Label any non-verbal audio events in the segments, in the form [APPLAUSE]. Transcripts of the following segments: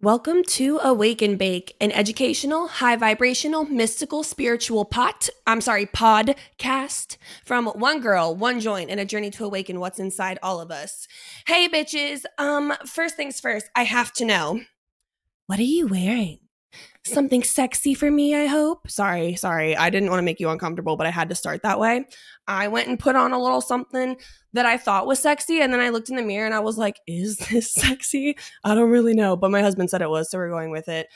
Welcome to Awake and Bake, an educational, high vibrational, mystical, spiritual pot. I'm sorry, podcast from one girl, one joint, and a journey to awaken what's inside all of us. Hey, bitches. Um, first things first, I have to know what are you wearing? Something sexy for me, I hope. Sorry, sorry. I didn't want to make you uncomfortable, but I had to start that way. I went and put on a little something that I thought was sexy. And then I looked in the mirror and I was like, is [LAUGHS] this sexy? I don't really know. But my husband said it was. So we're going with it.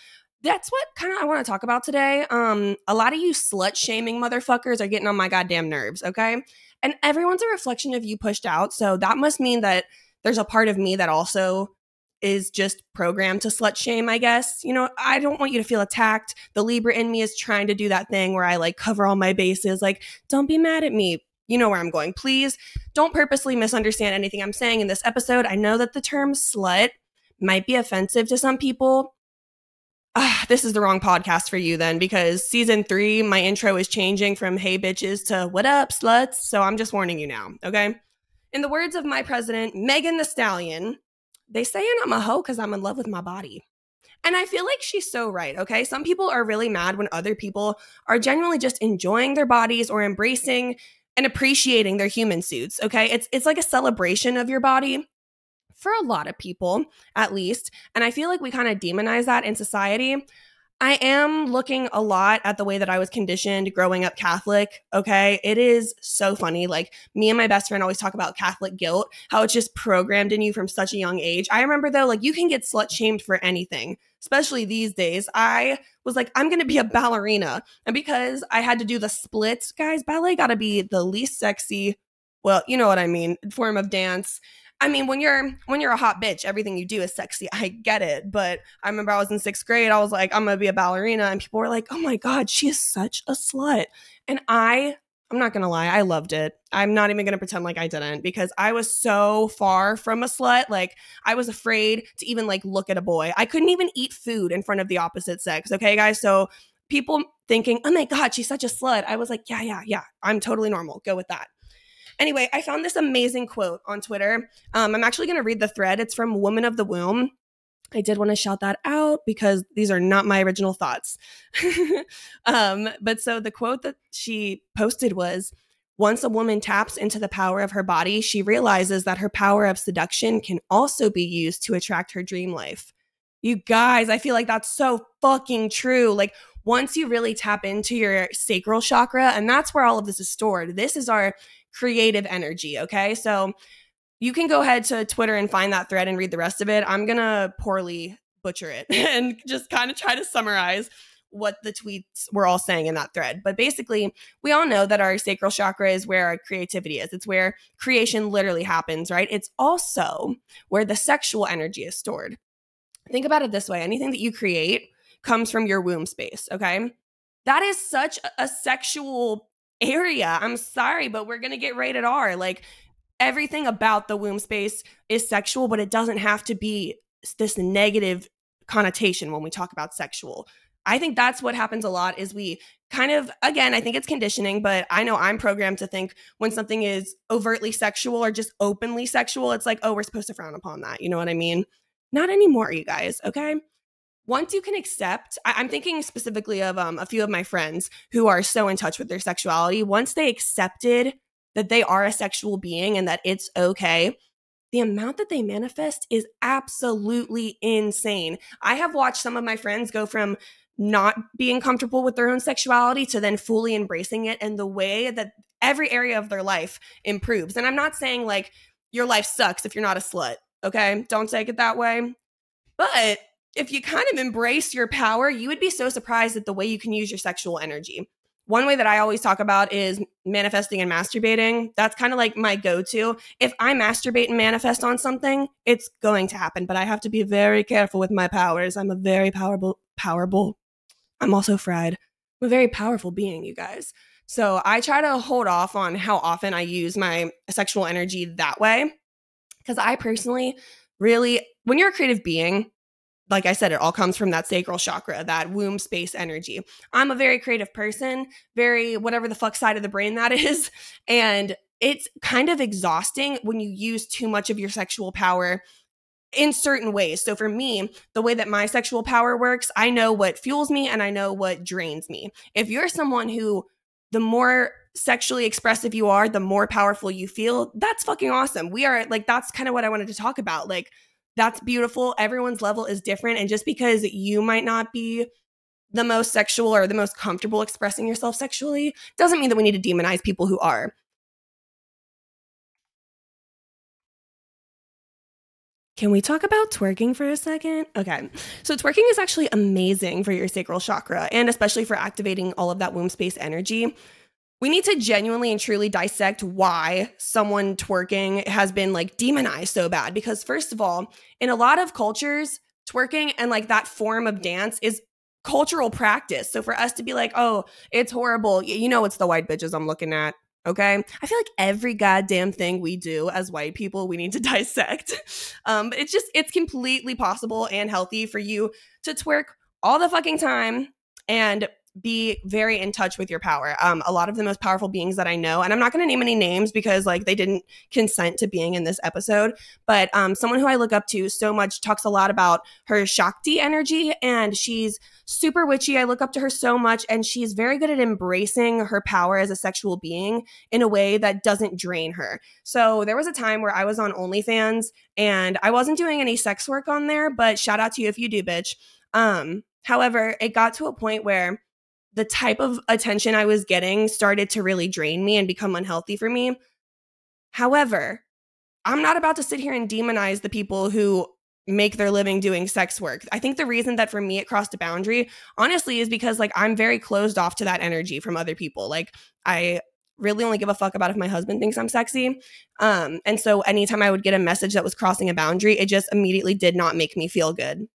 That's what kind of I want to talk about today. Um, a lot of you slut shaming motherfuckers are getting on my goddamn nerves, okay? And everyone's a reflection of you pushed out. So that must mean that there's a part of me that also is just programmed to slut shame, I guess. You know, I don't want you to feel attacked. The Libra in me is trying to do that thing where I like cover all my bases, like, don't be mad at me. You know where I'm going. Please don't purposely misunderstand anything I'm saying in this episode. I know that the term slut might be offensive to some people. Ah, this is the wrong podcast for you then because season three, my intro is changing from hey bitches to what up sluts. So I'm just warning you now, okay? In the words of my president, Megan Thee Stallion, they saying I'm a hoe because I'm in love with my body. And I feel like she's so right, okay? Some people are really mad when other people are genuinely just enjoying their bodies or embracing and appreciating their human suits, okay? It's it's like a celebration of your body for a lot of people, at least. And I feel like we kind of demonize that in society. I am looking a lot at the way that I was conditioned growing up Catholic. Okay. It is so funny. Like, me and my best friend always talk about Catholic guilt, how it's just programmed in you from such a young age. I remember though, like, you can get slut shamed for anything, especially these days. I was like, I'm going to be a ballerina. And because I had to do the splits, guys, ballet got to be the least sexy, well, you know what I mean, form of dance I mean, when you're when you're a hot bitch, everything you do is sexy. [LAUGHS] I get it, but I remember I was in sixth grade. I was like, I'm gonna be a ballerina, and people were like, "Oh my god, she is such a slut." And I, I'm not gonna lie, I loved it. I'm not even gonna pretend like I didn't because I was so far from a slut. Like I was afraid to even like look at a boy. I couldn't even eat food in front of the opposite sex. Okay, guys. So people thinking, "Oh my god, she's such a slut," I was like, "Yeah, yeah, yeah. I'm totally normal. Go with that." Anyway, I found this amazing quote on Twitter. Um, I'm actually going to read the thread. It's from Woman of the Womb. I did want to shout that out because these are not my original thoughts. [LAUGHS] um, but so the quote that she posted was Once a woman taps into the power of her body, she realizes that her power of seduction can also be used to attract her dream life. You guys, I feel like that's so fucking true. Like, once you really tap into your sacral chakra, and that's where all of this is stored, this is our creative energy. Okay. So you can go ahead to Twitter and find that thread and read the rest of it. I'm going to poorly butcher it [LAUGHS] and just kind of try to summarize what the tweets were all saying in that thread. But basically, we all know that our sacral chakra is where our creativity is. It's where creation literally happens, right? It's also where the sexual energy is stored. Think about it this way anything that you create comes from your womb space, okay? That is such a sexual area. I'm sorry, but we're going to get rated R. Like everything about the womb space is sexual, but it doesn't have to be this negative connotation when we talk about sexual. I think that's what happens a lot is we kind of again, I think it's conditioning, but I know I'm programmed to think when something is overtly sexual or just openly sexual, it's like, oh, we're supposed to frown upon that. You know what I mean? Not anymore, you guys, okay? Once you can accept I, am thinking specifically of um, a few of my friends who are so in touch with their sexuality once they accepted that they are a sexual being and that it's okay the amount that they manifest is absolutely insane. I have watched some of my friends go from not being comfortable with their own sexuality to then fully embracing it and the way that every area of their life improves. And i'm not saying like your life sucks if you're not a slut okay? Don't take it that way. But if you kind of embrace your power, you would be so surprised at the way you can use your sexual energy. One way that I always talk about is manifesting and masturbating. That's kind of like my go to. If I masturbate and manifest on something, it's going to happen, but I have to be very careful with my powers. I'm a very powerful, powerful. I'm also fried. I'm a very powerful being, you guys. So I try to hold off on how often I use my sexual energy that way. Because I personally really, when you're a creative being, like I said, it all comes from that sacral chakra, that womb space energy. I'm a very creative person, very whatever the fuck side of the brain that [LAUGHS] is. And it's kind of exhausting when you use too much of your sexual power in certain ways. So for me, the way that my sexual power works, I know what fuels me and I know what drains me. If you're someone who the more sexually expressive you are, the more powerful you feel, that's fucking awesome. We are like that's kind of what I wanted to talk about. Like that's beautiful. Everyone's level is different and just because you might not be the most sexual or the most comfortable expressing yourself sexually doesn't mean that we need to demonize people who are. Can we talk about twerking for a second? Okay. So, twerking is actually amazing for your sacral chakra and especially for activating all of that womb space energy. We need to genuinely and truly dissect why someone twerking has been like demonized so bad. Because, first of all, in a lot of cultures, twerking and like that form of dance is cultural practice. So, for us to be like, oh, it's horrible, you know, it's the white bitches I'm looking at. Okay. I feel like every goddamn thing we do as white people, we need to [LAUGHS] dissect. Um, but it's just, it's completely possible and healthy for you to twerk all the fucking time and be very in touch with your power. Um, a lot of the most powerful beings that I know, and I'm not going to name any names because like they didn't consent to being in this episode, but um, someone who I look up to so much talks a lot about her Shakti energy, and she's super witchy. I look up to her so much, and she's very good at embracing her power as a sexual being in a way that doesn't drain her. So there was a time where I was on OnlyFans and I wasn't doing any sex work on there, but shout out to you if you do, bitch. Um, however, it got to a point where the type of attention I was getting started to really drain me and become unhealthy for me. However, I'm not about to sit here and demonize the people who make their living doing sex work. I think the reason that for me it crossed a boundary, honestly, is because like I'm very closed off to that energy from other people. Like I really only give a fuck about if my husband thinks I'm sexy. Um, and so anytime I would get a message that was crossing a boundary, it just immediately did not make me feel good.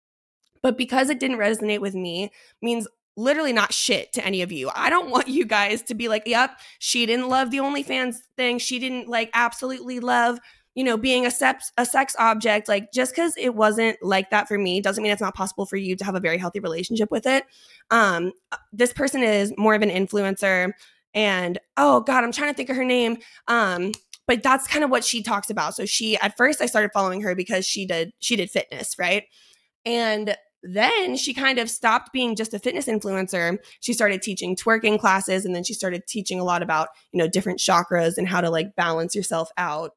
But because it didn't resonate with me, means literally not shit to any of you. I don't want you guys to be like, yep, she didn't love the OnlyFans thing. She didn't like absolutely love, you know, being a sex a sex object. Like just because it wasn't like that for me doesn't mean it's not possible for you to have a very healthy relationship with it. Um, this person is more of an influencer, and oh god, I'm trying to think of her name. Um, but that's kind of what she talks about. So she at first I started following her because she did she did fitness, right? And then she kind of stopped being just a fitness influencer. She started teaching twerking classes and then she started teaching a lot about, you know, different chakras and how to like balance yourself out.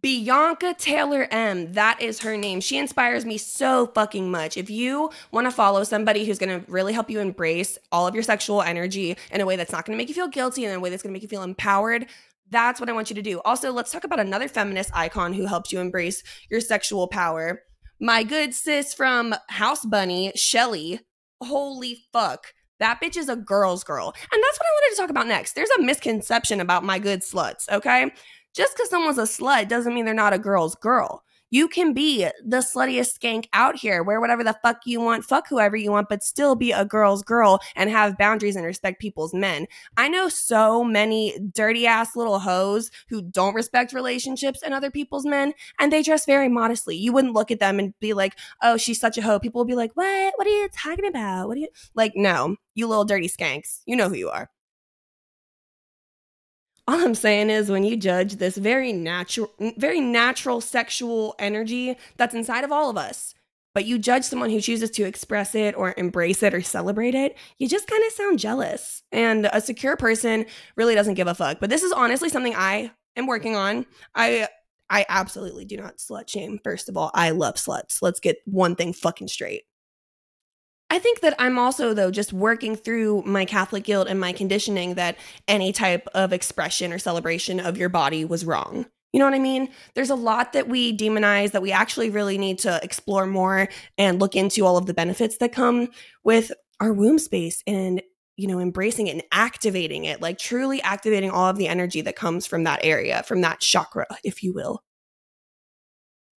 Bianca Taylor M, that is her name. She inspires me so fucking much. If you want to follow somebody who's going to really help you embrace all of your sexual energy in a way that's not going to make you feel guilty and in a way that's going to make you feel empowered, that's what I want you to do. Also, let's talk about another feminist icon who helps you embrace your sexual power my good sis from House Bunny, Shelly. Holy fuck. That bitch is a girl's girl. And that's what I wanted to talk about next. There's a misconception about my good sluts, okay? Just because someone's a slut doesn't mean they're not a girl's girl. You can be the sluttiest skank out here, wear whatever the fuck you want, fuck whoever you want, but still be a girl's girl and have boundaries and respect people's men. I know so many dirty ass little hoes who don't respect relationships and other people's men, and they dress very modestly. You wouldn't look at them and be like, oh, she's such a hoe. People will be like, what? What are you talking about? What are you like? No, you little dirty skanks. You know who you are all I'm saying is when you judge this very natural very natural sexual energy that's inside of all of us, but you judge someone who chooses to express it or embrace it or celebrate it, you just kind of sound jealous. And a secure person really doesn't give a fuck. But this is honestly something I am working on. I I absolutely do not slut shame. First of all, I love sluts. Let's get one thing fucking straight. I think that I'm also, though, just working through my Catholic guilt and my conditioning that any type of expression or celebration of your body was wrong. You know what I mean? There's a lot that we demonize that we actually really need to explore more and look into all of the benefits that come with our womb space and, you know, embracing it and activating it, like truly activating all of the energy that comes from that area, from that chakra, if you will.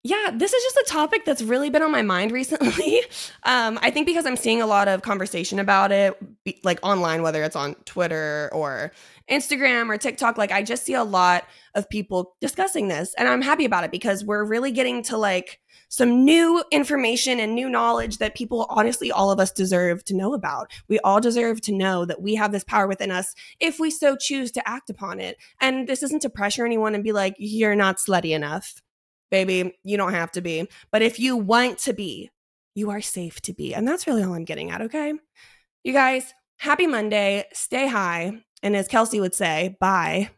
Yeah, this is just a topic that's really been on my mind [LAUGHS] recently. Um, I think because I'm seeing a lot of conversation about it, like online, whether it's on Twitter or Instagram or TikTok, like I just see a lot of people discussing this. And I'm happy about it because we're really getting to like some new information and new knowledge that people, honestly, all of us deserve to know about. We all deserve to know that we have this power within us if we so choose to act upon it. And this isn't to pressure anyone and be like, you're not slutty enough baby, you don't have to be. But if you want to be, you are safe to be. And that's really all I'm getting at, okay? You guys, happy Monday. Stay high. And as Kelsey would say, bye.